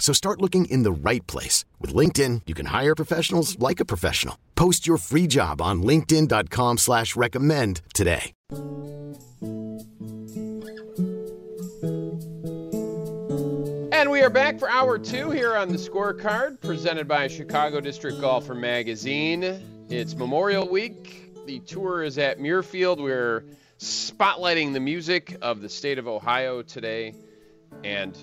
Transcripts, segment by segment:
So start looking in the right place. With LinkedIn, you can hire professionals like a professional. Post your free job on linkedin.com slash recommend today. And we are back for hour two here on the scorecard, presented by Chicago District Golfer Magazine. It's Memorial Week. The tour is at Muirfield. We're spotlighting the music of the state of Ohio today. And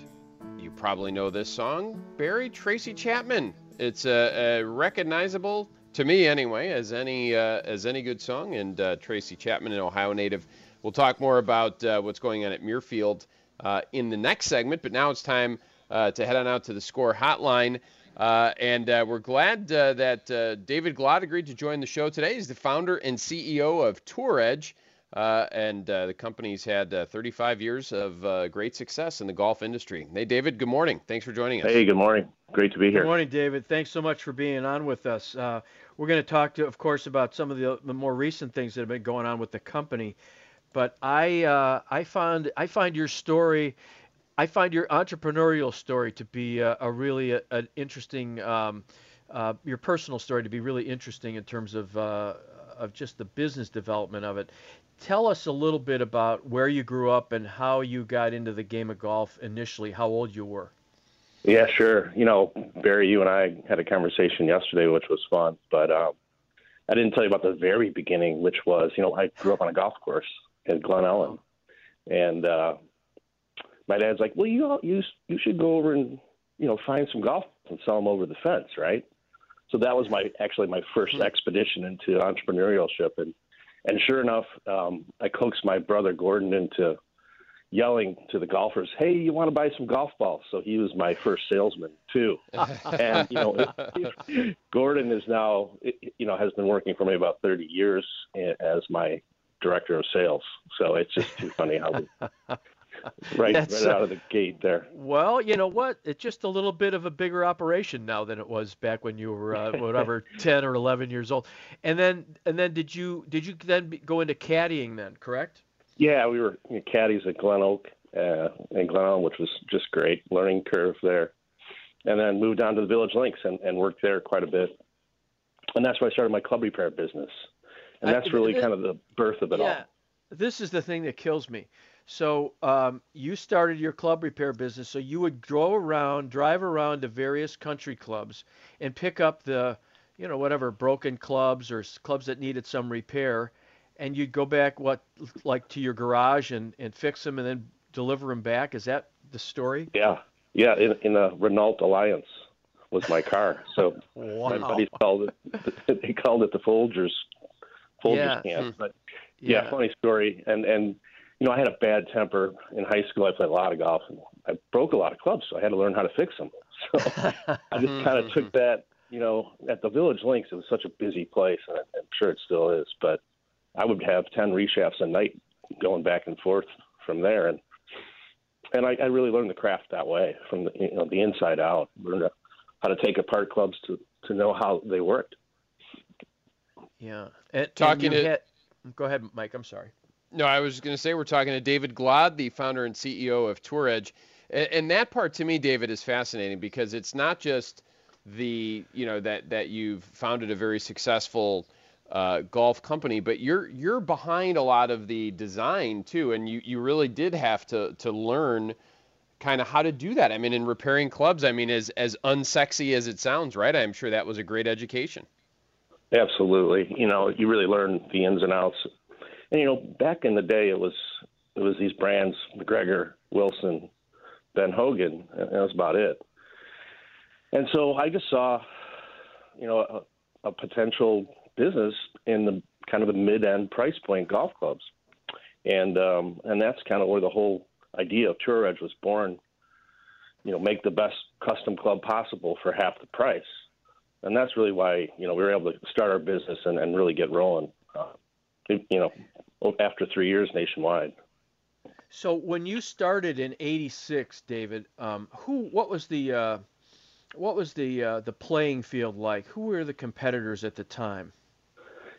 you probably know this song, Barry Tracy Chapman. It's a, a recognizable to me anyway as any uh, as any good song. And uh, Tracy Chapman, an Ohio native. We'll talk more about uh, what's going on at Muirfield uh, in the next segment. But now it's time uh, to head on out to the score hotline. Uh, and we're glad that David Glod agreed to join the show today. He's the founder and CEO of Tour Edge. Uh, and uh, the company's had uh, 35 years of great success in the golf industry. Hey, David, good morning. Thanks for joining us. Hey, good morning. Great to be here. Good morning, David. Thanks so much for being on with us. we're going to talk, to, of course, about some of the, the, more recent things that have been going on with the company. But I, I found I find your story I find your entrepreneurial story to be a, a really a, an interesting, um, uh, your personal story to be really interesting in terms of uh, of just the business development of it. Tell us a little bit about where you grew up and how you got into the game of golf initially. How old you were? Yeah, sure. You know, Barry, you and I had a conversation yesterday, which was fun. But um, I didn't tell you about the very beginning, which was, you know, I grew up on a golf course in Glen Ellyn, and uh, my dad's like, "Well, you you you should go over and you know find some golf and sell them over the fence, right?" So that was my actually my first hmm. expedition into entrepreneurship, and and sure enough, um, I coaxed my brother Gordon into yelling to the golfers, "Hey, you want to buy some golf balls?" So he was my first salesman too. and you know, Gordon is now, you know, has been working for me about 30 years as my director of sales. So it's just too funny how we right, right out of the gate there. Well, you know what? It's just a little bit of a bigger operation now than it was back when you were uh, whatever 10 or 11 years old. And then and then did you did you then go into caddying then, correct? Yeah, we were caddies at Glen Oak uh, in Glen Ellyn, which was just great learning curve there. And then moved down to the Village Links and, and worked there quite a bit. And that's where I started my club repair business. And that's really kind of the birth of it yeah. all. This is the thing that kills me so um, you started your club repair business. So you would go around, drive around to various country clubs, and pick up the, you know, whatever broken clubs or clubs that needed some repair, and you'd go back what like to your garage and and fix them and then deliver them back. Is that the story? Yeah, yeah. In in a Renault Alliance was my car. So wow. my buddies called it they called it the Folgers Folgers yeah. can. Hmm. But yeah. yeah, funny story. And and you know, I had a bad temper in high school. I played a lot of golf, and I broke a lot of clubs, so I had to learn how to fix them. So I just kind of took that, you know, at the Village Links. It was such a busy place, and I'm sure it still is. But I would have ten reshafts a night going back and forth from there, and and I, I really learned the craft that way, from the you know the inside out. Learned how to take apart clubs to to know how they worked. Yeah, and, talking and to. Had, go ahead, Mike. I'm sorry. No, I was going to say we're talking to David Glod, the founder and CEO of Tour Edge, and, and that part to me, David, is fascinating because it's not just the you know that that you've founded a very successful uh, golf company, but you're you're behind a lot of the design too, and you you really did have to to learn kind of how to do that. I mean, in repairing clubs, I mean, as as unsexy as it sounds, right? I'm sure that was a great education. Absolutely. You know, you really learn the ins and outs and you know, back in the day, it was it was these brands: MacGregor, Wilson, Ben Hogan, and that was about it. And so I just saw, you know, a, a potential business in the kind of the mid-end price point golf clubs, and um, and that's kind of where the whole idea of Tour Edge was born. You know, make the best custom club possible for half the price, and that's really why you know we were able to start our business and, and really get rolling. Uh, you know, after three years nationwide. So when you started in '86, David, um, who, what was the, uh, what was the uh, the playing field like? Who were the competitors at the time?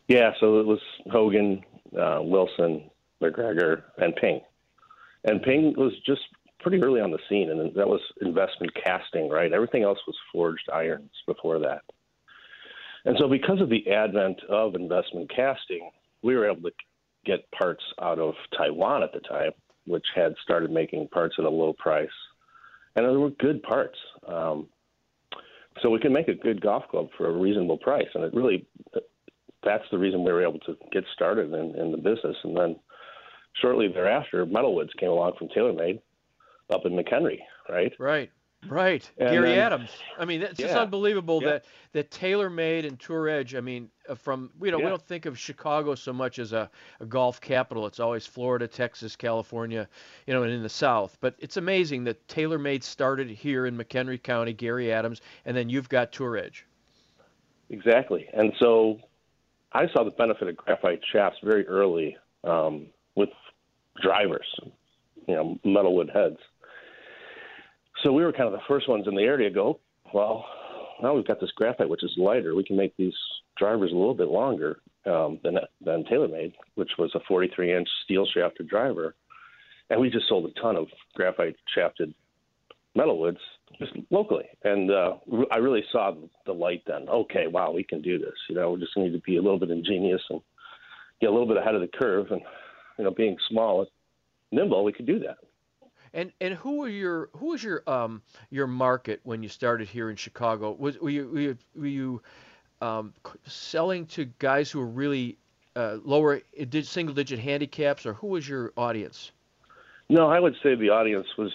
Yeah, so it was Hogan, uh, Wilson, MacGregor, and Ping. And Ping was just pretty early on the scene, and that was investment casting, right? Everything else was forged irons before that. And so, because of the advent of investment casting, we were able to get parts out of Taiwan at the time, which had started making parts at a low price, and they were good parts. Um, so we can make a good golf club for a reasonable price, and it really that's the reason we were able to get started in, in the business. And then shortly thereafter, Metalwoods came along from TaylorMade up in McHenry, right? Right. Right, and Gary then, Adams. I mean, it's yeah, just unbelievable yeah. that that TaylorMade and Tour Edge. I mean, uh, from you know, yeah. we don't think of Chicago so much as a, a golf capital. It's always Florida, Texas, California, you know, and in the South. But it's amazing that TaylorMade started here in McHenry County, Gary Adams, and then you've got Tour Edge. Exactly, and so I saw the benefit of graphite shafts very early um, with drivers, you know, metalwood heads so we were kind of the first ones in the area to go, well, now we've got this graphite, which is lighter. We can make these drivers a little bit longer um, than than TaylorMade, which was a 43 inch steel shafted driver, and we just sold a ton of graphite shafted metalwoods just locally. And uh, I really saw the light then. Okay, wow, we can do this. You know, we just need to be a little bit ingenious and get a little bit ahead of the curve. And you know, being small and nimble, we could do that. And and who were your who was your um your market when you started here in Chicago? Was were you were you, were you um, selling to guys who were really uh, lower single digit handicaps, or who was your audience? No, I would say the audience was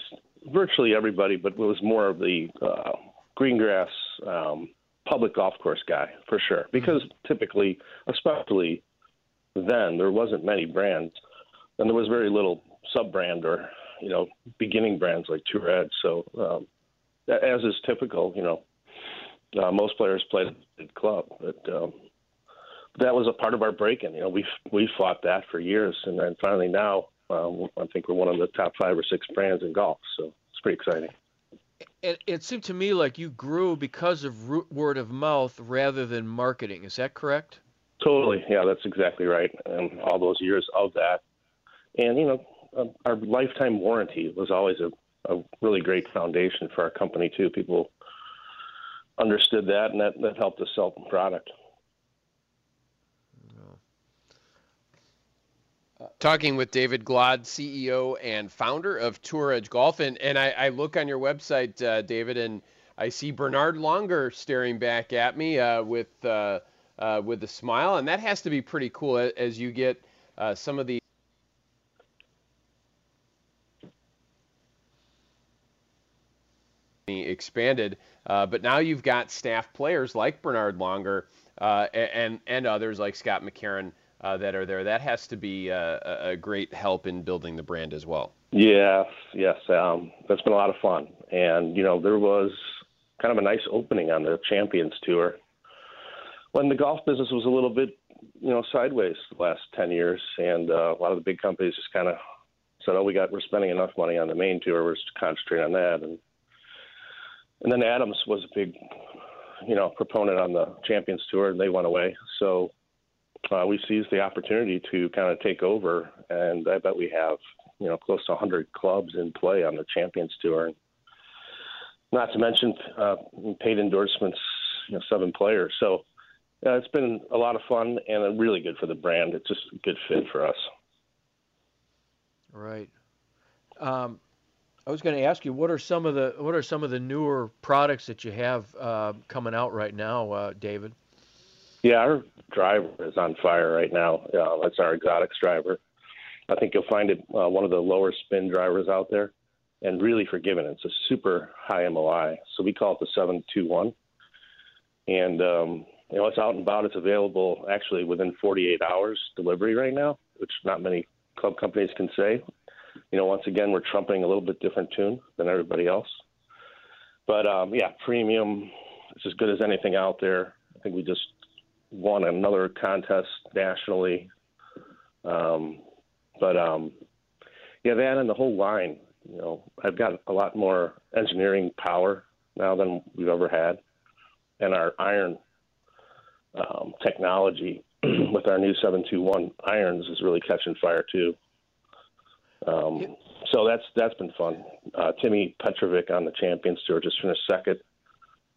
virtually everybody, but it was more of the uh, green grass um, public golf course guy for sure. Mm-hmm. Because mm-hmm. typically, especially then, there wasn't many brands, and there was very little sub brand or you know, beginning brands like Tour Edge. So, um, as is typical, you know, uh, most players play the club, but um, that was a part of our break-in. You know, we we fought that for years, and then finally now, um, I think we're one of the top five or six brands in golf. So it's pretty exciting. It, it seemed to me like you grew because of word of mouth rather than marketing. Is that correct? Totally. Yeah, that's exactly right. And all those years of that, and you know, uh, our lifetime warranty was always a, a really great foundation for our company too. People understood that, and that, that helped us sell the product. Talking with David Glod, CEO and founder of Tour Edge Golf, and and I, I look on your website, uh, David, and I see Bernhard Langer staring back at me uh, with uh, uh with a smile, and that has to be pretty cool as you get uh, some of the expanded. Uh, but now you've got staff players like Bernhard Langer uh, and and others like Scott McCarron uh, that are there. That has to be uh, a, a, great help in building the brand as well. Yes, yes, um, that's been a lot of fun. And you know, there was kind of a nice opening on the Champions Tour when the golf business was a little bit, you know, sideways the last ten years, and uh, a lot of the big companies just kind of said, "Oh, we got we're spending enough money on the main tour. We're just concentrating on that." And and then Adams was a big, you know, proponent on the Champions Tour, and they went away. So uh, we seized the opportunity to kind of take over, and I bet we have, you know, close to 100 clubs in play on the Champions Tour. And not to mention uh, paid endorsements, you know, seven players. So uh, it's been a lot of fun and really good for the brand. It's just a good fit for us. Right. Um, I was going to ask you what are some of the what are some of the newer products that you have uh, coming out right now, uh, David? Yeah, our driver is on fire right now. Uh, that's our exotics driver, I think you'll find it uh, one of the lower spin drivers out there, and really forgiving. It's a super high MOI, so we call it the 721. And um, you know, it's out and about. It's available actually within 48 hours delivery right now, which not many club companies can say. You know, once again, we're trumping a little bit different tune than everybody else. But um, yeah, premium. It's as good as anything out there. I think we just won another contest nationally. Um, but um, yeah, that and the whole line. You know, I've got a lot more engineering power now than we've ever had, and our iron um, technology with our new 721 irons is really catching fire too. Um, so that's that's been fun. Uh, Timmy Petrovic on the Champions Tour just finished second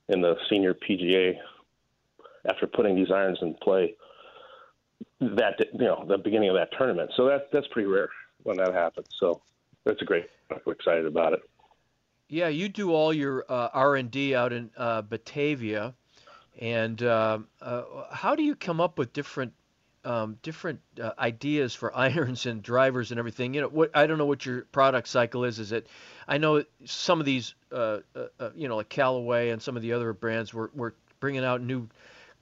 in the senior PGA after putting these irons in play that you know the beginning of that tournament. So that that's pretty rare when that happens. So that's a great. I'm excited about it. Yeah, you do all your uh, R and D out in uh, Batavia, and uh, uh how do you come up with different um, different uh, ideas for irons and drivers and everything? You know, what I don't know what your product cycle is. Is it? I know some of these, uh, you know, like Callaway and some of the other brands were were bringing out new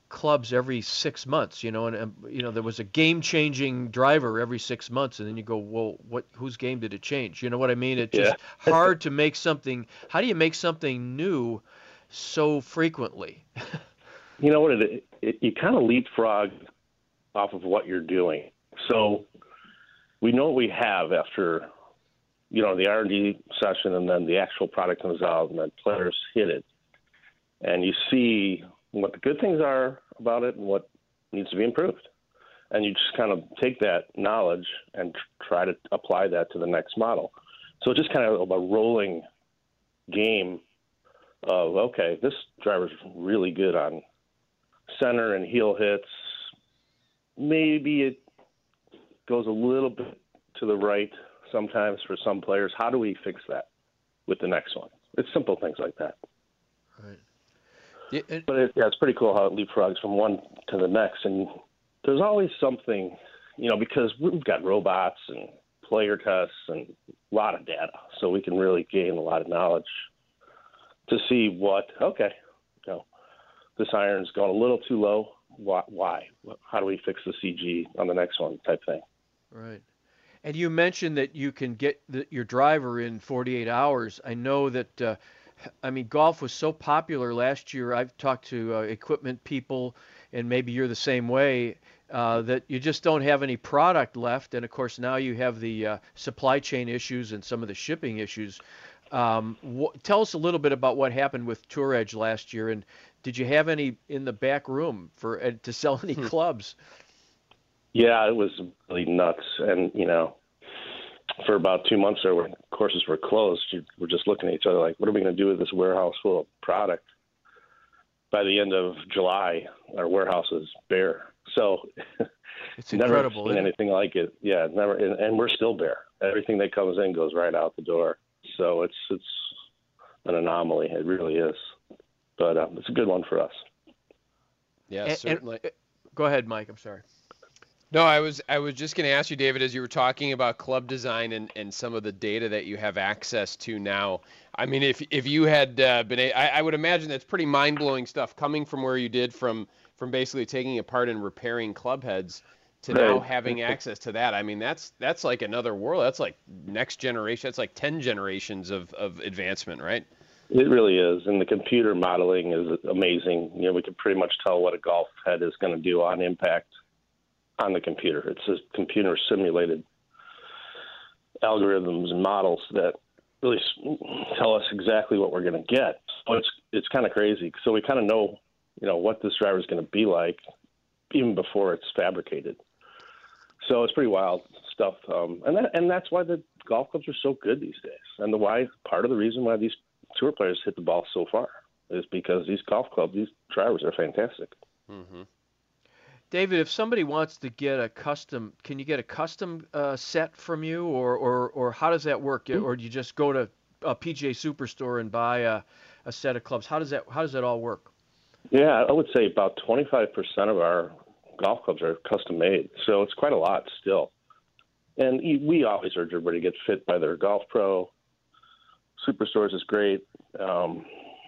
clubs every six months, you know, and, and you know there was a game-changing driver every six months, and then you go, well, what? Whose game did it change? You know what I mean? It's just yeah. hard to make something. How do you make something new so frequently? you know what? It, it you kind of leapfrog off of what you're doing. So we know what we have after you know the R&D session, and then the actual product comes out, and then players hit it, and you see what the good things are about it and what needs to be improved. And you just kind of take that knowledge and try to apply that to the next model. So it's just kind of a rolling game of okay, this driver's really good on center and heel hits. Maybe it goes a little bit to the right sometimes for some players. How do we fix that with the next one? It's simple things like that. Right. Yeah, it, but it, yeah, it's pretty cool how it leapfrogs from one to the next, and there's always something, you know, because we've got robots and player tests and a lot of data, so we can really gain a lot of knowledge to see what okay, you know, this iron's going a little too low. Why? why? How do we fix the CG on the next one? Type thing. Right. And you mentioned that you can get the, your driver in 48 hours. I know that uh, I mean, golf was so popular last year. I've talked to uh, equipment people, and maybe you're the same way. Uh, that you just don't have any product left, and of course now you have the uh, supply chain issues and some of the shipping issues. Um, wh- tell us a little bit about what happened with Tour Edge last year, and did you have any in the back room for uh, to sell any hmm. clubs? Yeah, it was really nuts, and you know, for about two months there, when courses were closed, you, we're just looking at each other like, what are we going to do with this warehouse full of product? By the end of July, our warehouse is bare. So it's never seen anything like it. Yeah, never, and, and we're still bare. Everything that comes in goes right out the door. So it's it's an anomaly. It really is, but um, it's a good one for us. Yeah, and, certainly. And, go ahead, Mike. I'm sorry. No, I was I was just going to ask you, David, as you were talking about club design and, and some of the data that you have access to now. I mean, if if you had uh, been, a, I, I would imagine that's pretty mind blowing stuff coming from where you did from from basically taking apart and repairing club heads to right. now having access to that. I mean, that's that's like another world. That's like next generation. That's like ten generations of of advancement, right? It really is, and the computer modeling is amazing. You know, we can pretty much tell what a golf head is going to do on impact on the computer. It's a computer simulated algorithms and models that really tell us exactly what we're going to get. So it's it's kind of crazy. So we kind of know, you know, what this driver is going to be like even before it's fabricated. So it's pretty wild stuff, um, and that, and that's why the golf clubs are so good these days, and the why part of the reason why these tour players hit the ball so far is because these golf clubs, these drivers are fantastic. Mm-hmm. David, if somebody wants to get a custom, can you get a custom uh, set from you, or, or or how does that work? Mm-hmm. Or do you just go to a PGA Superstore and buy a, a set of clubs? How does that how does that all work? Yeah, I would say about 25% of our golf clubs are custom made, so it's quite a lot still. and we always urge everybody to get fit by their golf pro. Superstores is great. Um,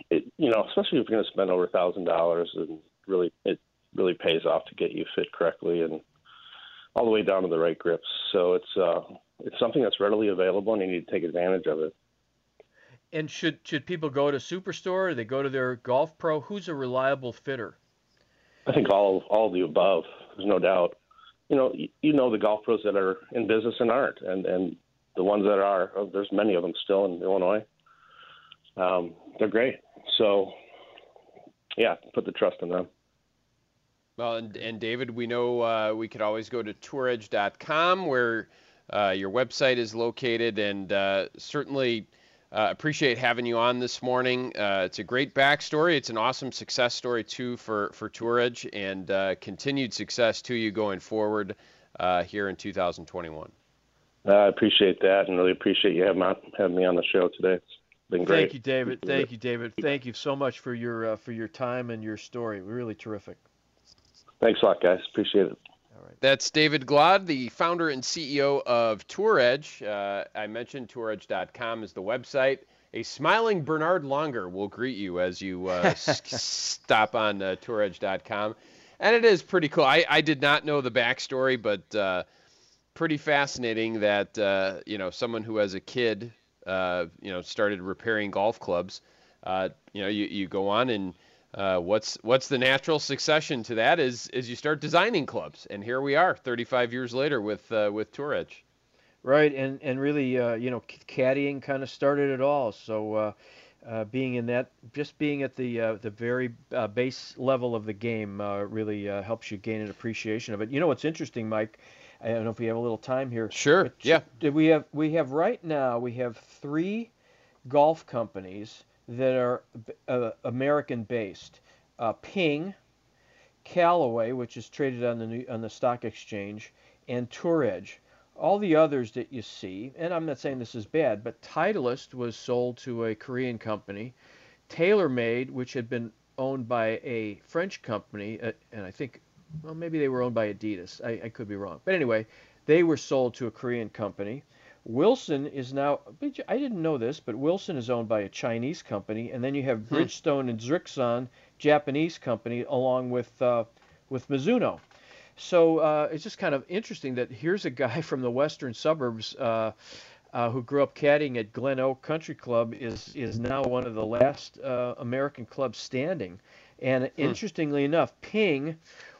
it, you know, especially if you're going to spend over a thousand dollars, and really, it really pays off to get you fit correctly and all the way down to the right grips. So it's uh, it's something that's readily available, and you need to take advantage of it. And should should people go to Superstore or they go to their golf pro? Who's a reliable fitter? I think all all of the above. There's no doubt. You know, you, you know the golf pros that are in business and aren't, and and the ones that are, there's many of them still in Illinois. Um, they're great. So, yeah, put the trust in them. Well, and, and David, we know uh, we could always go to touredge.com where uh, your website is located, and uh, certainly uh, appreciate having you on this morning. Uh, it's a great backstory. It's an awesome success story too for for Tour Edge, and uh, continued success to you going forward here in 2021. I appreciate that, and really appreciate you having, having me on the show today. It's been great. Thank you, David. Thank you, David. Thank you so much for your uh, for your time and your story. Really terrific. Thanks a lot, guys. Appreciate it. All right. That's David Glod, the founder and CEO of Tour Edge. Uh, I mentioned touredge.com is the website. A smiling Bernhard Langer will greet you as you uh, stop on uh, touredge.com. And it is pretty cool. I, I did not know the backstory, but uh, pretty fascinating that uh, you know someone who as a kid uh, you know started repairing golf clubs. Uh, you know, you, you go on and uh, what's what's the natural succession to that is is you start designing clubs, and here we are, 35 years later with uh, with Tour Edge. Right, and and really, uh, you know, caddying kind of started it all. So. Uh, being in that, just being at the uh, the very uh, base level of the game really helps you gain an appreciation of it. You know what's interesting, Mike? I don't know if we have a little time here. Sure. yeah. We have we have right now we have three golf companies that are uh, American based. Uh, Ping, Callaway, which is traded on the on the stock exchange, and Tour Edge. All the others that you see, and I'm not saying this is bad, but Titleist was sold to a Korean company. TaylorMade, which had been owned by a French company, uh, and I think well, maybe they were owned by Adidas. I, I could be wrong. But anyway, they were sold to a Korean company. Wilson is now, I didn't know this, but Wilson is owned by a Chinese company. And then you have hmm. Bridgestone and Srixon, Japanese company, along with, uh, with Mizuno. So uh, it's just kind of interesting that here's a guy from the western suburbs uh, uh, who grew up caddying at Glen Oak Country Club is is now one of the last uh, American clubs standing. And hmm. interestingly enough, Ping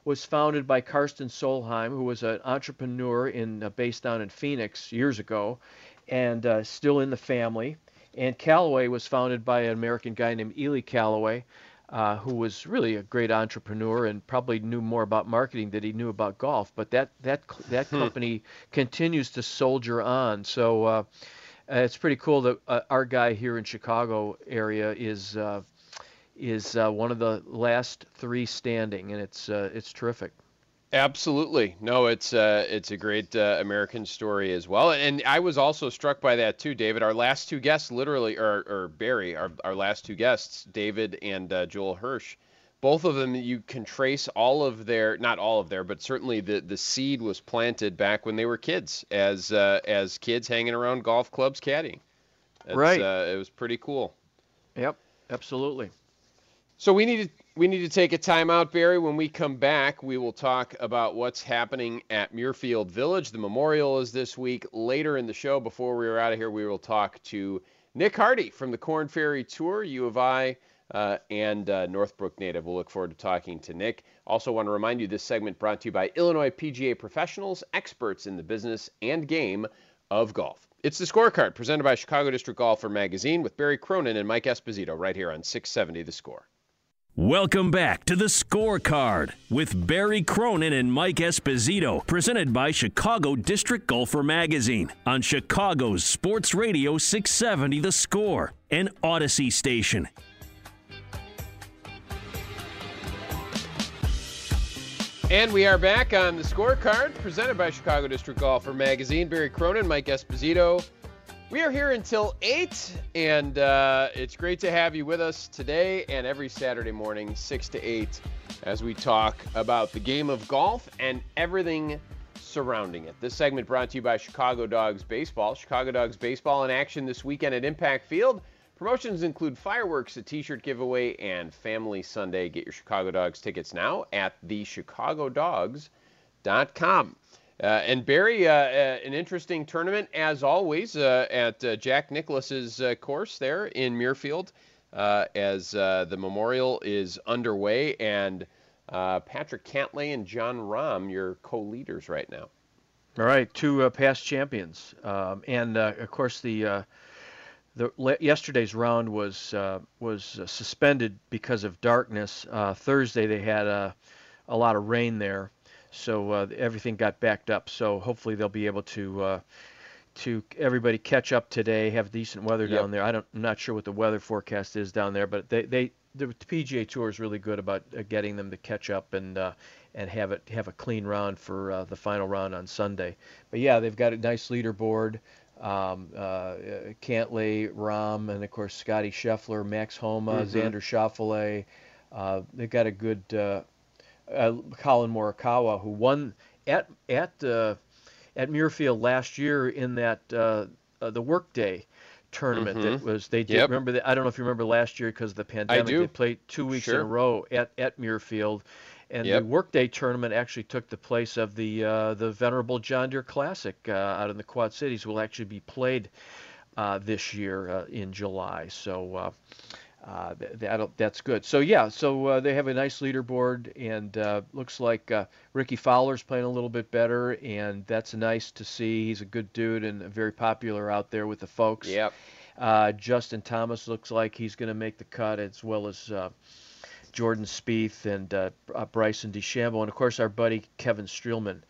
was founded by Karsten Solheim, who was an entrepreneur in uh, based down in Phoenix years ago, and uh, still in the family. And Callaway was founded by an American guy named Ely Callaway, uh, who was really a great entrepreneur and probably knew more about marketing than he knew about golf. But that that that hmm. company continues to soldier on. So uh, it's pretty cool that uh, our guy here in Chicago area is uh, is uh, one of the last three standing, and it's uh, it's terrific. Absolutely, no, it's uh, it's a great uh, American story as well, and I was also struck by that too, David. Our last two guests, literally, or, or Barry, our our last two guests, David and uh, Joel Hirsch, both of them you can trace all of their, not all of their, but certainly the the seed was planted back when they were kids, as uh, as kids hanging around golf clubs caddying. It's, right. it was pretty cool. Yep, absolutely. So we need to we need to take a timeout, Barry. When we come back, we will talk about what's happening at Muirfield Village. The memorial is this week. Later in the show, before we are out of here, we will talk to Nick Hardy from the Korn Ferry Tour, U of I, uh, and uh, Northbrook native. We'll look forward to talking to Nick. Also, want to remind you this segment brought to you by Illinois PGA professionals, experts in the business and game of golf. It's the scorecard presented by Chicago District Golfer Magazine with Barry Cronin and Mike Esposito right here on 670 The Score. Welcome back to the scorecard with Barry Cronin and Mike Esposito, presented by Chicago District Golfer Magazine on Chicago's Sports Radio 670 The Score and Audacy Station. And we are back on the scorecard presented by Chicago District Golfer Magazine. Barry Cronin, Mike Esposito, we are here until 8, and uh, it's great to have you with us today and every Saturday morning, 6 to 8, as we talk about the game of golf and everything surrounding it. This segment brought to you by Chicago Dogs Baseball. Chicago Dogs Baseball in action this weekend at Impact Field. Promotions include fireworks, a t-shirt giveaway, and Family Sunday. Get your Chicago Dogs tickets now at thechicagodogs.com. Uh, and Barry, uh, uh, an interesting tournament as always uh, at uh, Jack Nicklaus's uh, course there in Muirfield as the memorial is underway. And Patrick Cantlay and Jon Rahm, your co-leaders right now. All right, two past champions, um, and of course the the yesterday's round was was suspended because of darkness. Thursday they had a a lot of rain there, so uh, everything got backed up. So hopefully they'll be able to uh, to everybody catch up today. Have decent weather Yep. down there. I don't I'm not sure what the weather forecast is down there, but they they the PGA Tour is really good about uh, getting them to catch up and uh, and have it have a clean round for uh, the final round on Sunday. But yeah, they've got a nice leaderboard um, uh, Cantlay, Rahm, and of course Scotty Scheffler, Max Homa, Mhm. Xander Schauffele. Uh, they've got a good uh, uh, Collin Morikawa who won at at uh, at Muirfield last year in that uh, uh, the Workday tournament that was they did Yep. remember that I don't know if you remember last year because of the pandemic do. they played two weeks in a row at at Muirfield and Yep. the Workday tournament actually took the place of the uh, the venerable John Deere Classic uh, out in the Quad Cities will actually be played uh, this year uh, in July. So uh, that'll, that's good. So yeah, so uh, they have a nice leaderboard, and uh, looks like uh, Rickie Fowler's playing a little bit better, and that's nice to see. He's a good dude and very popular out there with the folks. Yep. Uh, Justin Thomas looks like he's going to make the cut, as well as uh, Jordan Spieth and uh, uh, Bryson DeChambeau, and of course our buddy Kevin Streelman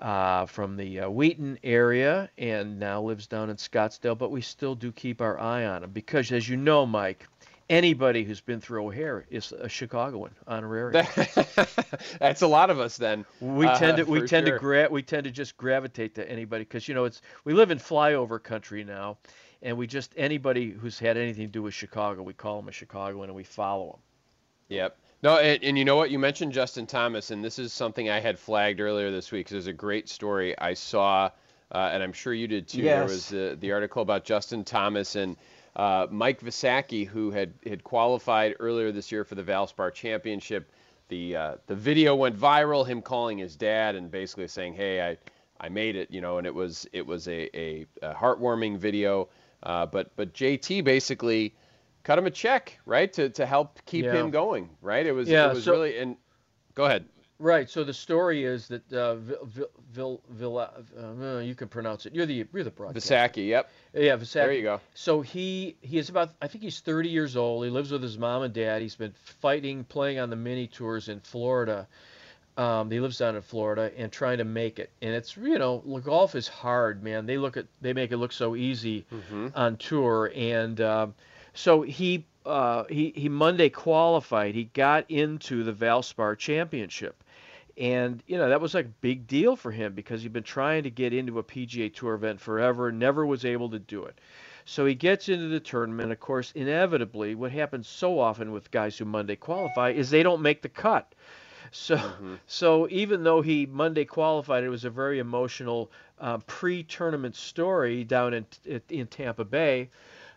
uh, from the uh, Wheaton area, and now lives down in Scottsdale. But we still do keep our eye on him because, as you know, Mike, anybody who's been through O'Hare is a Chicagoan honorary. That's a lot of us then. We uh, tend to we tend sure. to gra- we tend to just gravitate to anybody because you know it's we live in flyover country now, and we just anybody who's had anything to do with Chicago, we call them a Chicagoan and we follow them. Yep. No, and, and you know what? You mentioned Justin Thomas, and this is something I had flagged earlier this week. 'cause There's a great story I saw, uh, and I'm sure you did too. There was the, the article about Justin Thomas and uh, Mike Visacki, who had, had qualified earlier this year for the Valspar Championship. The uh, the video went viral. Him calling his dad and basically saying, "Hey, I I made it," you know, and it was it was a, a, a heartwarming video. Uh, but but JT basically cut him a check, right, to to help keep Yeah. him going, right? It was Yeah, it was so- really and go ahead. Right. So the story is that uh, Vil, Vil, Vil, uh, you can pronounce it. You're the you're the broadcaster. Visacki, yep. Yeah, Visacki. There you go. So he he is about I think he's 30 years old. He lives with his mom and dad. He's been fighting, playing on the mini tours in Florida. Um, he lives down in Florida and trying to make it. And it's you know golf is hard, man. They look at they make it look so easy on tour. And um, so he uh, he he Monday qualified. He got into the Valspar Championship. And you know that was like a big deal for him because he'd been trying to get into a PGA Tour event forever, never was able to do it. So he gets into the tournament. Of course, inevitably, what happens so often with guys who Monday qualify is they don't make the cut. So, so even though he Monday qualified, it was a very emotional uh, pre-tournament story down in in Tampa Bay.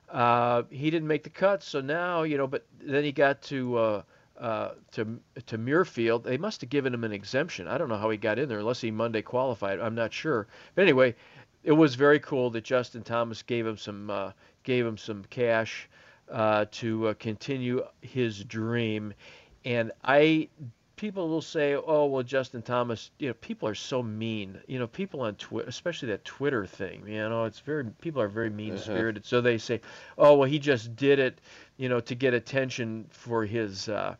Uh, he didn't make the cut, so now you know. But then he got to uh, uh, to to Muirfield. They must have given him an exemption. I don't know how he got in there, unless he Monday qualified. I'm not sure. But anyway, it was very cool that Justin Thomas gave him some uh, gave him some cash uh, to uh, continue his dream. And I people will say, "Oh, well, Justin Thomas." You know, people are so mean. You know, people on Twitter, especially that Twitter thing. You know, it's very people are very mean spirited. So they say, "Oh, well, he just did it." You know, to get attention for his uh,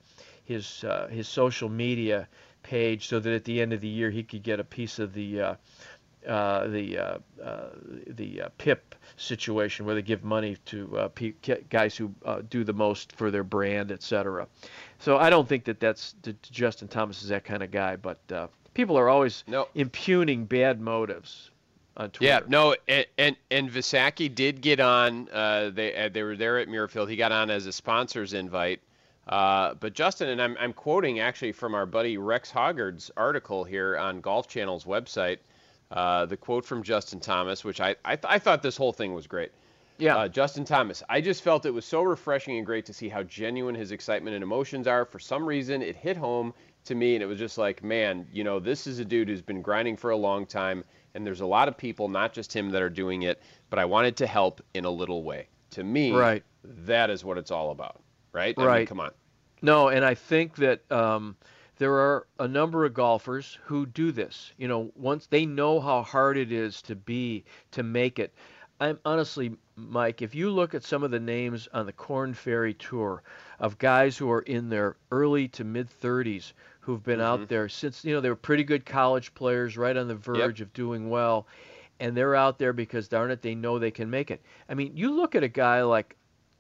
his uh, his social media page, so that at the end of the year he could get a piece of the uh, uh, the uh, uh, the uh, PIP situation where they give money to uh, pe- guys who uh, do the most for their brand, etc. So I don't think that that's that Justin Thomas is that kind of guy, but uh, people are always No. impugning bad motives on Twitter. Yeah, no, and and, and Visacki did get on. Uh, they uh, they were there at Muirfield. He got on as a sponsor's invite. Uh, but Justin, and I'm I'm quoting actually from our buddy Rex Hoggard's article here on Golf Channel's website. Uh, the quote from Justin Thomas, which I I, th- I thought this whole thing was great. Yeah. Uh, Justin Thomas, I just felt it was so refreshing and great to see how genuine his excitement and emotions are. For some reason, it hit home to me, and it was just like, man, you know, this is a dude who's been grinding for a long time, and there's a lot of people, not just him, that are doing it, but I wanted to help in a little way. To me, Right. that is what it's all about, right? I mean, Right. come on. No, and I think that um, there are a number of golfers who do this. You know, once they know how hard it is to be to make it. I'm honestly, Mike, if you look at some of the names on the Korn Ferry Tour of guys who are in their early to mid 30s who've been out mm-hmm. there since, you know, they were pretty good college players, right on the verge of doing well, and they're out there because darn it, they know they can make it. I mean, you look at a guy like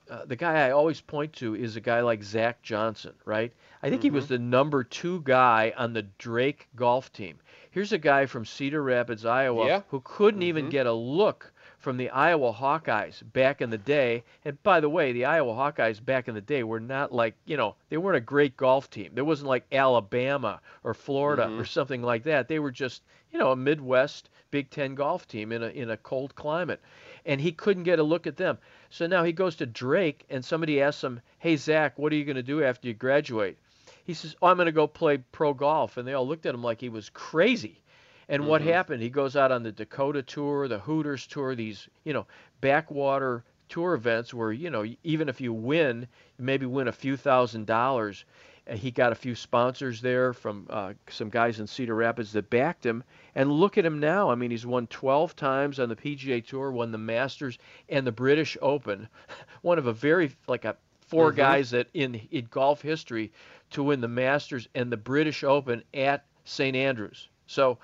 uh, the guy I always point to is a guy like Zach Johnson, right? I think he was mm-hmm. the number two guy on the Drake golf team. Here's a guy from Cedar Rapids, Iowa, Yeah. who couldn't even mm-hmm. get a look from the Iowa Hawkeyes back in the day. And by the way, the Iowa Hawkeyes back in the day were not like, you know, they weren't a great golf team. There wasn't like Alabama or Florida mm-hmm. or something like that. They were just, you know, a Midwest Big Ten golf team in a in a cold climate. And he couldn't get a look at them. So now he goes to Drake and somebody asks him, Hey Zach, what are you gonna do after you graduate? He says, Oh, I'm gonna go play pro golf and they all looked at him like he was crazy. And what mm-hmm. happened? He goes out on the Dakota tour, the Hooters tour, these, you know, backwater tour events where, you know, even if you win, you maybe win a few thousand dollars. And he got a few sponsors there from uh, some guys in Cedar Rapids that backed him. And look at him now. I mean, he's won 12 times on the PGA Tour, won the Masters and the British Open. One of a very, like a 4 mm-hmm. guys that in, in golf history to win the Masters and the British Open at St. Andrews. So,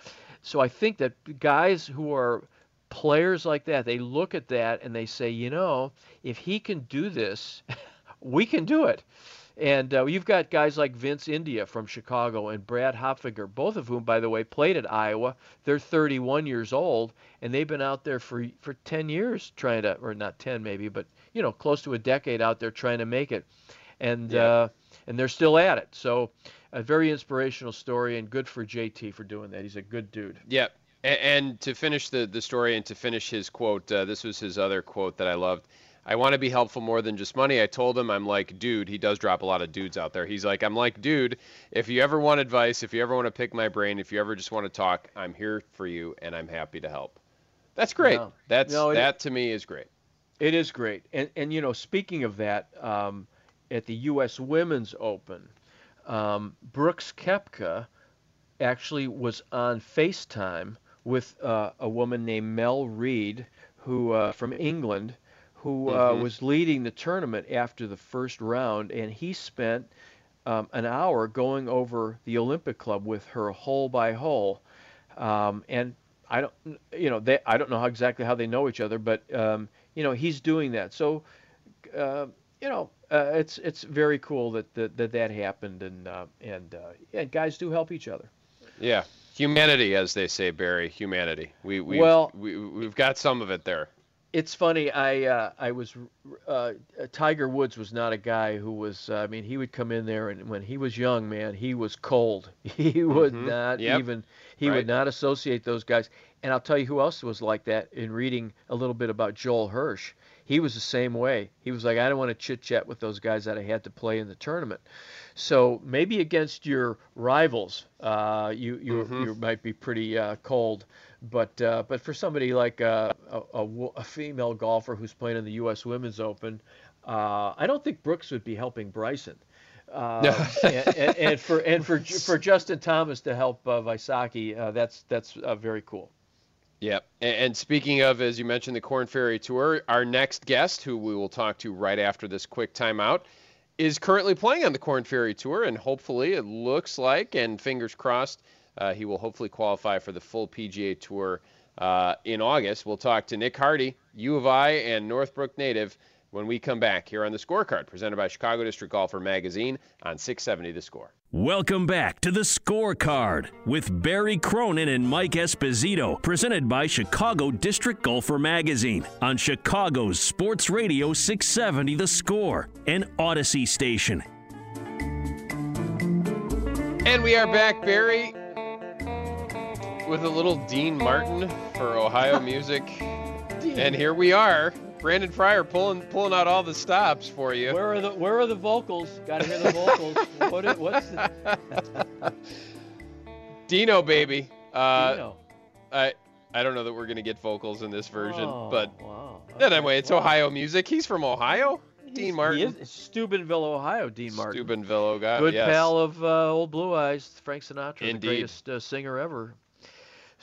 so I think that guys who are players like that, they look at that and they say, you know, if he can do this, we can do it. And uh, you've got guys like Vince India from Chicago and Brad Hopfinger, both of whom, by the way, played at Iowa. They're 31 years old, and they've been out there for for 10 years trying to, or not 10 maybe, but you know, close to a decade out there trying to make it, and Yeah. uh, and they're still at it. So, a very inspirational story, and good for JT for doing that. He's a good dude. Yep. And, and to finish the, the story and to finish his quote, uh, this was his other quote that I loved. I want to be helpful more than just money. I told him I'm like, dude, he does drop a lot of dudes out there. He's like, I'm like, dude, if you ever want advice, if you ever want to pick my brain, if you ever just want to talk, I'm here for you and I'm happy to help. That's great. No. That's No, it- that to me is great. It is great, and and you know, speaking of that, um, at the U.S. Women's Open, um, Brooks Koepka actually was on FaceTime with uh, a woman named Mel Reid, who uh, from England, who uh, was leading the tournament after the first round, and he spent um, an hour going over the Olympic Club with her hole by hole, um, and I don't, you know, they, I don't know how exactly how they know each other, but um, you know, he's doing that. So, uh, you know, uh, it's it's very cool that that that, that happened, and uh, and uh, yeah, guys do help each other. Yeah. Humanity, as they say, Barry. Humanity. We we Well- we we've got some of it there. It's funny. I uh, I was uh, Tiger Woods was not a guy who was. Uh, I mean, he would come in there, and when he was young, man, he was cold. He would not Yep. even. He Right. would not associate those guys. And I'll tell you who else was like that. In reading a little bit about Joel Hirsch, he was the same way. He was like, I don't want to chit chat with those guys that I had to play in the tournament. So maybe against your rivals, uh, you you you might be pretty uh, cold, but uh, but for somebody like uh, a, a, a female golfer who's playing in the U.S. Women's Open, uh, I don't think Brooks would be helping Bryson. Uh, and, and, and for and for for Justin Thomas to help uh, Visacki, uh, that's that's uh, very cool. Yep. And, speaking of, as you mentioned, the Korn Ferry Tour, our next guest, who we will talk to right after this quick timeout, is currently playing on the Korn Ferry Tour, and hopefully it looks like, and fingers crossed, uh, he will hopefully qualify for the full PGA Tour uh, in August. We'll talk to Nick Hardy, U of I, and Northbrook native when we come back here on the Scorecard, presented by Chicago District Golfer Magazine on 670 The Score. Welcome back to the scorecard with Barry Cronin and Mike Esposito, presented by Chicago District Golfer Magazine on Chicago's Sports Radio 670 The Score, and Audacy station. And we are back, Barry. with a little Dean Martin for Ohio music. and here we are. Brandon Fryer pulling pulling out all the stops for you. Where are the Where are the vocals? Got to hear the vocals. what is, what's the... Dino baby. Uh, Dino. I I don't know that we're gonna get vocals in this version, Oh, but wow. anyway, it's Wow. Ohio music. He's from Ohio. Dean He's- Martin. He is Steubenville, Ohio. Dean Martin. Steubenville, guy. Good yes. pal of uh, old Blue Eyes, Frank Sinatra, Indeed. the greatest uh, singer ever.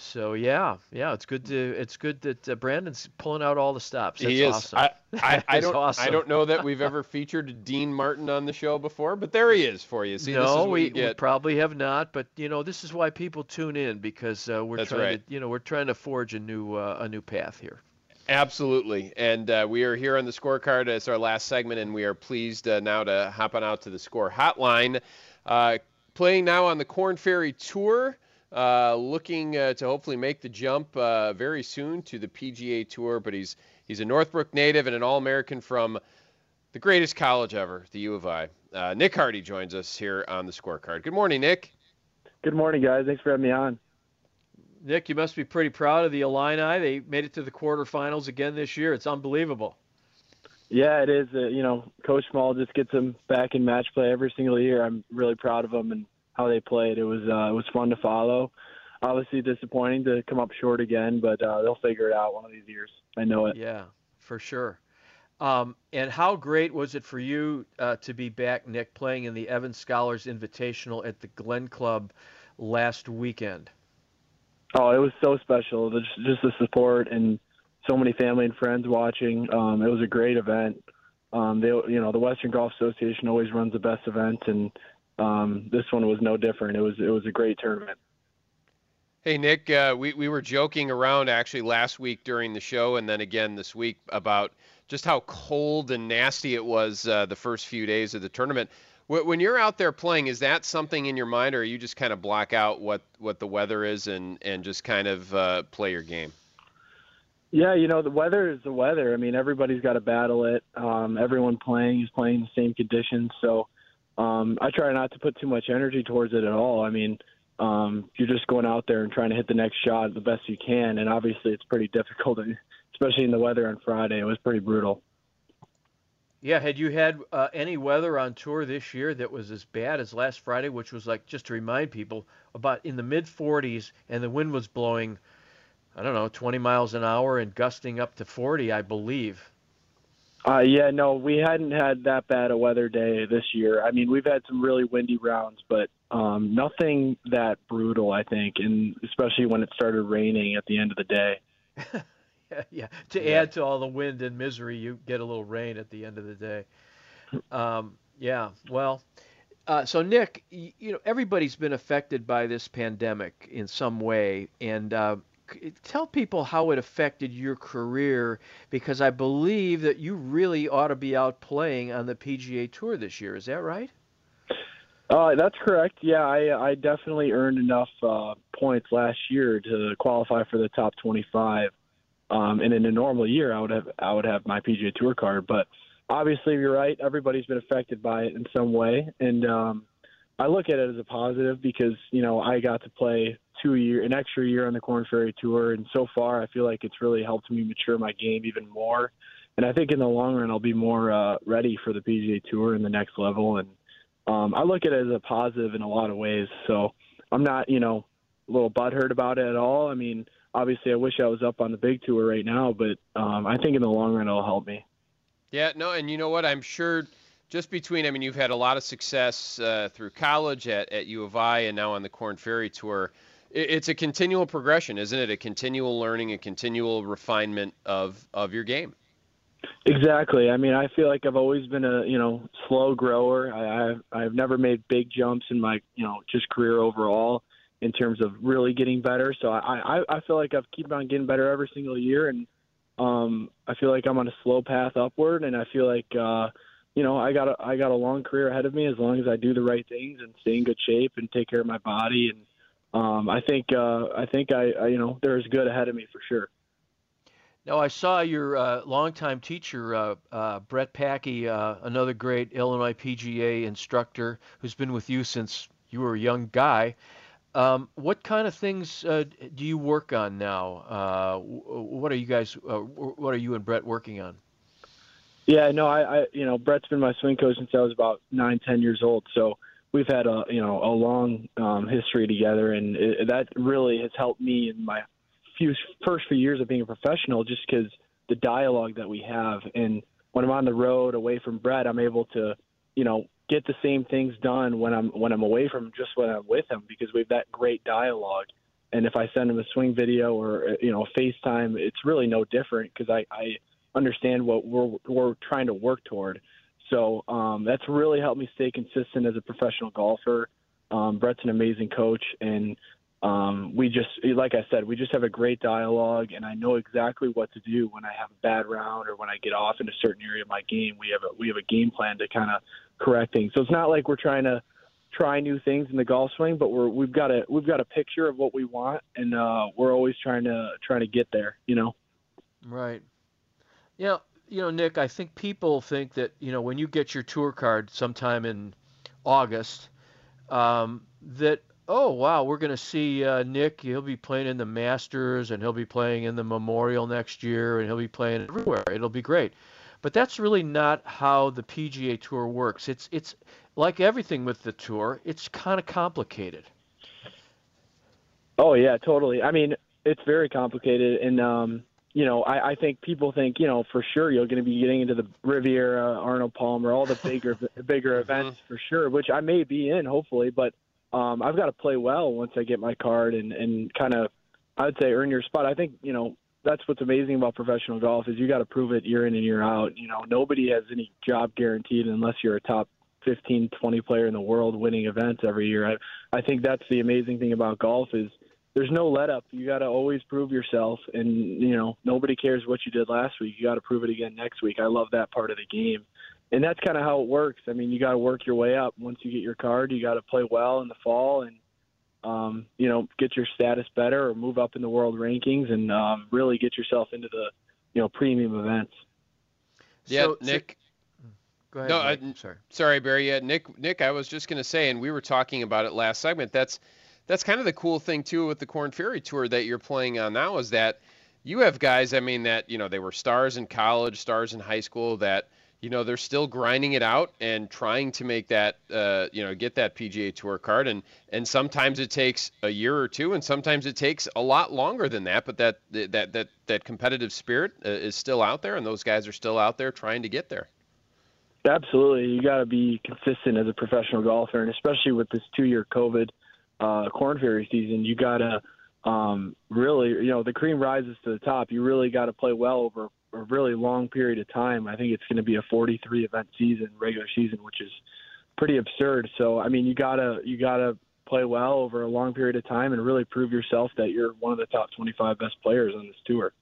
So yeah, yeah, it's good to it's good that uh, Brandon's pulling out all the stops. That's he is. awesome. I, I, I don't. I don't know that we've ever featured Dean Martin on the show before, but there he is for you. See, this is no, we, you we probably have not, but you know this is why people tune in because uh, we're That's trying right. to you know we're trying to forge a new uh, a new path here. Absolutely. And uh, we are here on the scorecard as our last segment, and we are pleased uh, now to hop on out to the score hotline. Uh, playing now on the Korn Ferry Tour, uh, looking uh, to hopefully make the jump uh, very soon to the PGA Tour. But he's he's a Northbrook native and an All-American from the greatest college ever, the U of I. Uh, Nick Hardy joins us here on the scorecard. Good morning, Nick. Good morning, guys. Thanks for having me on. Nick, you must be pretty proud of the Illini. They made it to the quarterfinals again this year. It's unbelievable. Yeah, it is. Uh, you know, Coach Small just gets them back in match play every single year. I'm really proud of them and how they played. It was uh, it was fun to follow. Obviously disappointing to come up short again, but uh, they'll figure it out one of these years. I know it. Yeah, for sure. Um, and how great was it for you uh, to be back, Nick, playing in the Evans Scholars Invitational at the Glen Club last weekend? Oh, it was so special. Just, just the support and so many family and friends watching. Um, it was a great event. Um, they, you know, the Western Golf Association always runs the best events, and um, this one was no different. It was it was a great tournament. Hey Nick, uh, we we were joking around actually last week during the show, and then again this week about just how cold and nasty it was uh, the first few days of the tournament. Wh- When you're out there playing, is that something in your mind, or you just kind of block out what what the weather is and and just kind of uh, play your game? Yeah, you know the weather is the weather. I mean, everybody's got to battle it. Um, everyone playing is playing the same conditions, so um, I try not to put too much energy towards it at all. I mean, um, you're just going out there and trying to hit the next shot the best you can, and obviously it's pretty difficult, especially in the weather on Friday. It was pretty brutal. Yeah, had you had uh, any weather on tour this year that was as bad as last Friday, which was like just to remind people about in the mid 40s and the wind was blowing, I don't know, 20 miles an hour and gusting up to 40, I believe. Uh, yeah, no, we hadn't had that bad a weather day this year. I mean, we've had some really windy rounds, but um, nothing that brutal, I think, and especially when it started raining at the end of the day. Yeah, yeah. To Yeah. add to all the wind and misery, you get a little rain at the end of the day. Um, yeah. Well, uh, so Nick, y- you know everybody's been affected by this pandemic in some way, and uh, tell people how it affected your career because I believe that you really ought to be out playing on the PGA Tour this year. Is that right? Uh, that's correct. Yeah, I, I definitely earned enough uh, points last year to qualify for the top 25. Um, and in a normal year, I would have I would have my PGA Tour card. But obviously, you're right. Everybody's been affected by it in some way, and um, I look at it as a positive because you know I got to play two year an extra year on the Korn Ferry Tour, and so far I feel like it's really helped me mature my game even more. And I think in the long run, I'll be more uh, ready for the PGA Tour in the next level. And um, I look at it as a positive in a lot of ways. So I'm not, you know, a little butthurt about it at all. I mean, obviously, I wish I was up on the big tour right now, but um, I think in the long run it'll help me. Yeah, no, and you know what? I'm sure just between, I mean, you've had a lot of success uh, through college at, at U of I and now on the Korn Ferry Tour. It, it's a continual progression, isn't it? A continual learning, a continual refinement of, of your game. Exactly. I mean, I feel like I've always been a you know slow grower. I, I've I've never made big jumps in my you know just career overall in terms of really getting better. So I I, I feel like I've keep on getting better every single year, and um I feel like I'm on a slow path upward, and I feel like uh you know I got a I got a long career ahead of me as long as I do the right things and stay in good shape and take care of my body and um I think uh I think I, I you know there's good ahead of me for sure. Now, I saw your uh, longtime teacher, uh, uh, Brett Packey, uh, another great Illinois PGA instructor who's been with you since you were a young guy. Um, what kind of things uh, do you work on now? What are you guys? What are you and Brett working on? Yeah, no, I, I, you know, Brett's been my swing coach since I was about nine, ten years old. So we've had a, you know, a long um, history together, and it, that really has helped me in my few first few years of being a professional, just because the dialogue that we have, and when I'm on the road away from Brett, I'm able to, you know, get the same things done when I'm when I'm away from just when I'm with him, because we have that great dialogue. And if I send him a swing video or you know FaceTime, it's really no different because I, I understand what we're we're trying to work toward. So um, that's really helped me stay consistent as a professional golfer. Um, Brett's an amazing coach, and um, we just, like I said, we just have a great dialogue, and I know exactly what to do when I have a bad round or when I get off in a certain area of my game. We have a we have a game plan to kind of correct things. So it's not like we're trying to try new things in the golf swing, but we're we've got a we've got a picture of what we want, and uh, we're always trying to trying to get there. You know. Right. Yeah, you know, Nick, I think people think that you know when you get your tour card sometime in August, um, that oh wow, we're going to see uh, Nick. He'll be playing in the Masters and he'll be playing in the Memorial next year and he'll be playing everywhere. It'll be great. But that's really not how the PGA Tour works. It's it's like everything with the tour. It's kind of complicated. Oh yeah, totally. I mean, it's very complicated, and um, you know, I, I think people think, you know, for sure you're going to be getting into the Riviera, Arnold Palmer, all the bigger bigger mm-hmm. events for sure, which I may be in, hopefully. But um, I've got to play well once I get my card and and kind of, I would say, earn your spot. I think you know that's what's amazing about professional golf is you got to prove it year in and year out. You know, nobody has any job guaranteed unless you're a top 15, 20 player in the world winning events every year. I I think that's the amazing thing about golf is there's no let up. You got to always prove yourself, and you know nobody cares what you did last week. You got to prove it again next week. I love that part of the game, and that's kind of how it works. I mean, you got to work your way up. Once you get your card, you got to play well in the fall, and um, you know get your status better or move up in the world rankings, and um, really get yourself into the you know premium events. Yeah, so, Nick. So, go ahead. No, I, sorry. Sorry, Barry. Yeah, Nick. Nick, I was just going to say, and we were talking about it last segment. That's that's kind of the cool thing too with the Korn Ferry Tour that you're playing on now is that you have guys. I mean, that you know they were stars in college, stars in high school. That you know they're still grinding it out and trying to make that uh, you know get that PGA Tour card. And and sometimes it takes a year or two, and sometimes it takes a lot longer than that. But that that that that competitive spirit uh, is still out there, and those guys are still out there trying to get there. Absolutely, you got to be consistent as a professional golfer, and especially with this two-year COVID uh, Korn Ferry season, you gotta um, really, you know, the cream rises to the top. You really got to play well over a really long period of time. I think it's going to be a 43 event season, regular season, which is pretty absurd. So, I mean, you gotta you gotta play well over a long period of time and really prove yourself that you're one of the top 25 best players on this tour.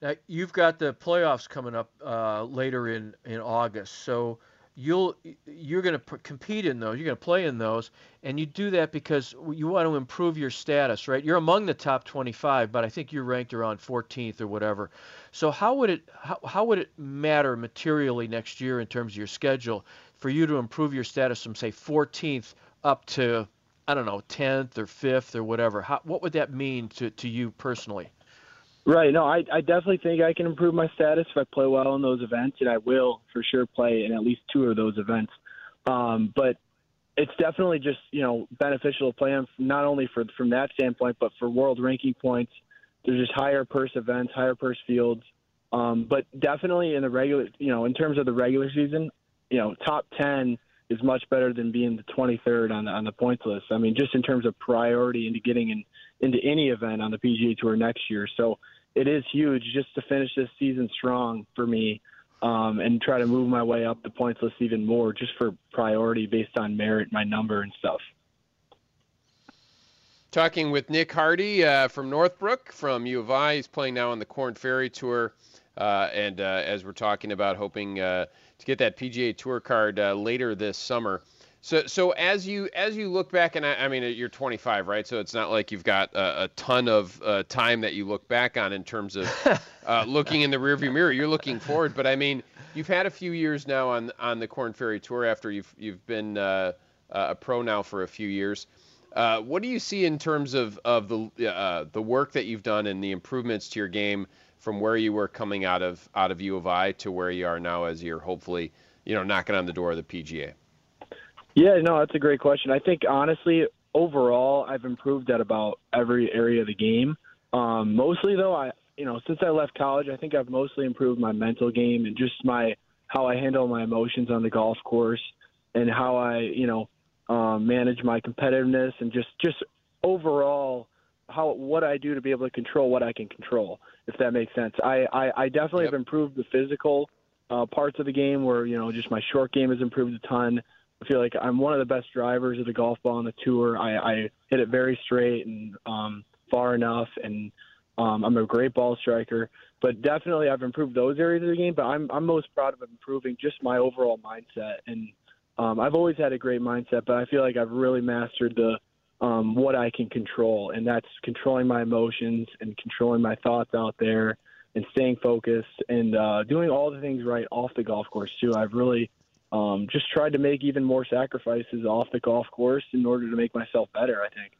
Now, you've got the playoffs coming up uh, later in in August, so you'll you're going to compete in those you're going to play in those and you do that because you want to improve your status right? You're among the top 25 but i think you're ranked around 14th or whatever. So how would it how, how would it matter materially next year in terms of your schedule for you to improve your status from say 14th up to i don't know 10th or 5th or whatever? How, what would that mean to, to you personally Right. No, I, I definitely think I can improve my status if I play well in those events, and I will for sure play in at least two of those events. Um, but it's definitely just you know beneficial to play them not only for from that standpoint, but for world ranking points. There's just higher purse events, higher purse fields. Um, but definitely in the regular, you know, in terms of the regular season, you know, top ten is much better than being the 23rd on the on the points list. I mean, just in terms of priority into getting in, into any event on the PGA Tour next year. So it is huge just to finish this season strong for me um, and try to move my way up the points list even more just for priority based on merit, my number, and stuff. Talking with Nick Hardy uh, from Northbrook from U of I. He's playing now on the Korn Ferry Tour. Uh, and uh, as we're talking about, hoping uh, to get that PGA Tour card uh, later this summer. So, so as you as you look back, and I, I mean, you're 25, right? So it's not like you've got a, a ton of uh, time that you look back on in terms of uh, looking in the rearview mirror. You're looking forward, but I mean, you've had a few years now on on the Korn Ferry Tour after you've you've been uh, uh a pro now for a few years. Uh, what do you see in terms of of the uh, the work that you've done and the improvements to your game from where you were coming out of out of U of I to where you are now as you're hopefully you know knocking on the door of the PGA? Yeah, no, that's a great question. I think honestly, overall, I've improved at about every area of the game. Um, mostly though, I you know since I left college, I think I've mostly improved my mental game and just my how I handle my emotions on the golf course and how I you know um, manage my competitiveness and just just overall how what I do to be able to control what I can control, if that makes sense. I I, I definitely Yep. have improved the physical uh, parts of the game where you know just my short game has improved a ton. I feel like I'm one of the best drivers of the golf ball on the tour. I, I hit it very straight and um, far enough, and um, I'm a great ball striker. But definitely, I've improved those areas of the game. But I'm I'm most proud of improving just my overall mindset. And um, I've always had a great mindset, but I feel like I've really mastered the um, what I can control, and that's controlling my emotions and controlling my thoughts out there, and staying focused and uh, doing all the things right off the golf course too. I've really um, just tried to make even more sacrifices off the golf course in order to make myself better. I think.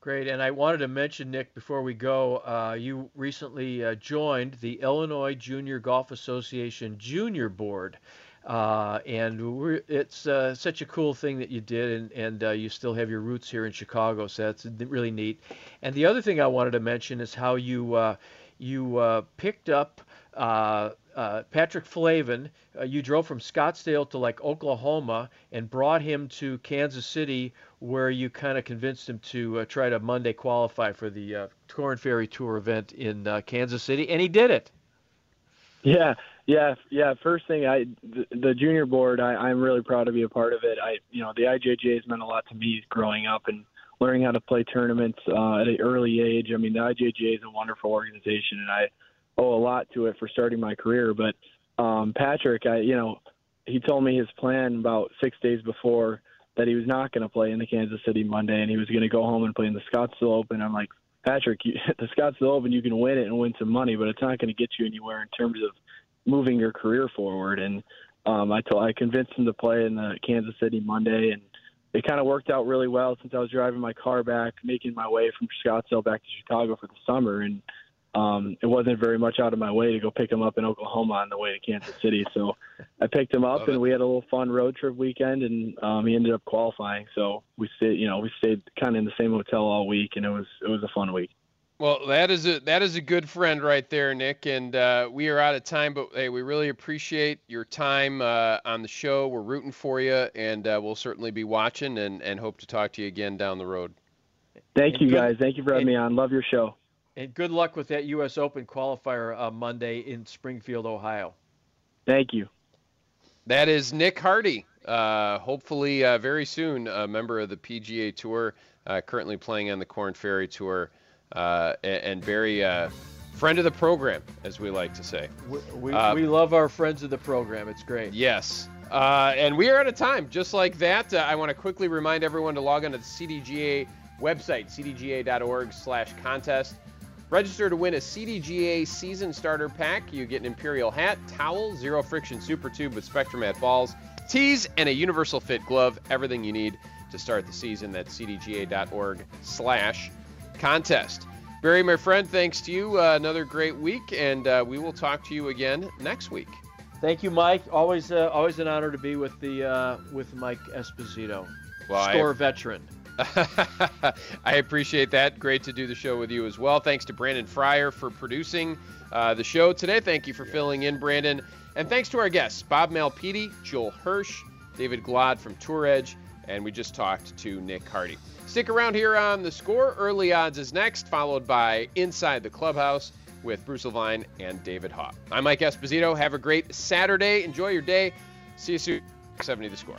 Great, and I wanted to mention, Nick, before we go, uh, you recently uh, joined the Illinois Junior Golf Association Junior Board, uh, and it's uh, such a cool thing that you did, and, and uh, you still have your roots here in Chicago, so that's really neat. And the other thing I wanted to mention is how you uh, you picked up uh, Patrick Flavin. Uh, you drove from Scottsdale to like Oklahoma and brought him to Kansas City, where you kind of convinced him to uh, try to Monday qualify for the uh, Korn Ferry Tour event in uh, Kansas City, and he did it. Yeah, yeah, yeah. First thing, I the, the junior board, I, I'm really proud to be a part of it. I, you know, the IJJ has meant a lot to me growing up and learning how to play tournaments uh, at an early age. I mean, the IJJ is a wonderful organization, and I owe a lot to it for starting my career. But um, Patrick, I, you know, he told me his plan about six days before that he was not going to play in the Kansas City Monday, and he was going to go home and play in the Scottsdale Open. I'm like, Patrick, you, the Scottsdale Open, you can win it and win some money, but it's not going to get you anywhere in terms of moving your career forward. And um, I told, I convinced him to play in the Kansas City Monday, and it kind of worked out really well since I was driving my car back, making my way from Scottsdale back to Chicago for the summer, and um, it wasn't very much out of my way to go pick him up in Oklahoma on the way to Kansas City. So I picked him up, Love and it. we had a little fun road trip weekend, and um, he ended up qualifying. So we stayed, you know, we stayed kind of in the same hotel all week, and it was it was a fun week. Well, that is a that is a good friend right there, Nick. And uh, we are out of time, but hey, we really appreciate your time uh, on the show. We're rooting for you, and uh, we'll certainly be watching and, and hope to talk to you again down the road. Thank And you good- guys. Thank you for having and- me on. Love your show. And good luck with that U.S. Open qualifier uh, Monday in Springfield, Ohio. Thank you. That is Nick Hardy. Uh, hopefully, uh, very soon, a member of the PGA Tour, uh, currently playing on the Korn Ferry Tour, uh, and very uh, friend of the program, as we like to say. We, we, Uh, we love our friends of the program. It's great. Yes. Uh, and we are out of time. Just like that, uh, I want to quickly remind everyone to log on to the CDGA website, cdga.org slash contest. Register to win a CDGA season starter pack. You get an Imperial hat, towel, zero friction super tube with Spectrum at balls, tees, and a universal fit glove. Everything you need to start the season. That's cdga.org slash contest. Barry, my friend, thanks to you. Uh, another great week, and uh, we will talk to you again next week. Thank you, Mike. Always, uh, always an honor to be with the uh, with Mike Esposito, Well, store veteran. I appreciate that. Great to do the show with you as well. Thanks to Brandon Fryer for producing uh, the show today. Thank you for filling in, Brandon. And thanks to our guests, Bob Malpiti, Joel Hirsch, David Glod from Tour Edge, and we just talked to Nick Hardy. Stick around here on the score. Early odds is next, followed by Inside the Clubhouse with Bruce Levine and David Haugh. I'm Mike Esposito. Have a great Saturday. Enjoy your day. See you soon. 70 the score.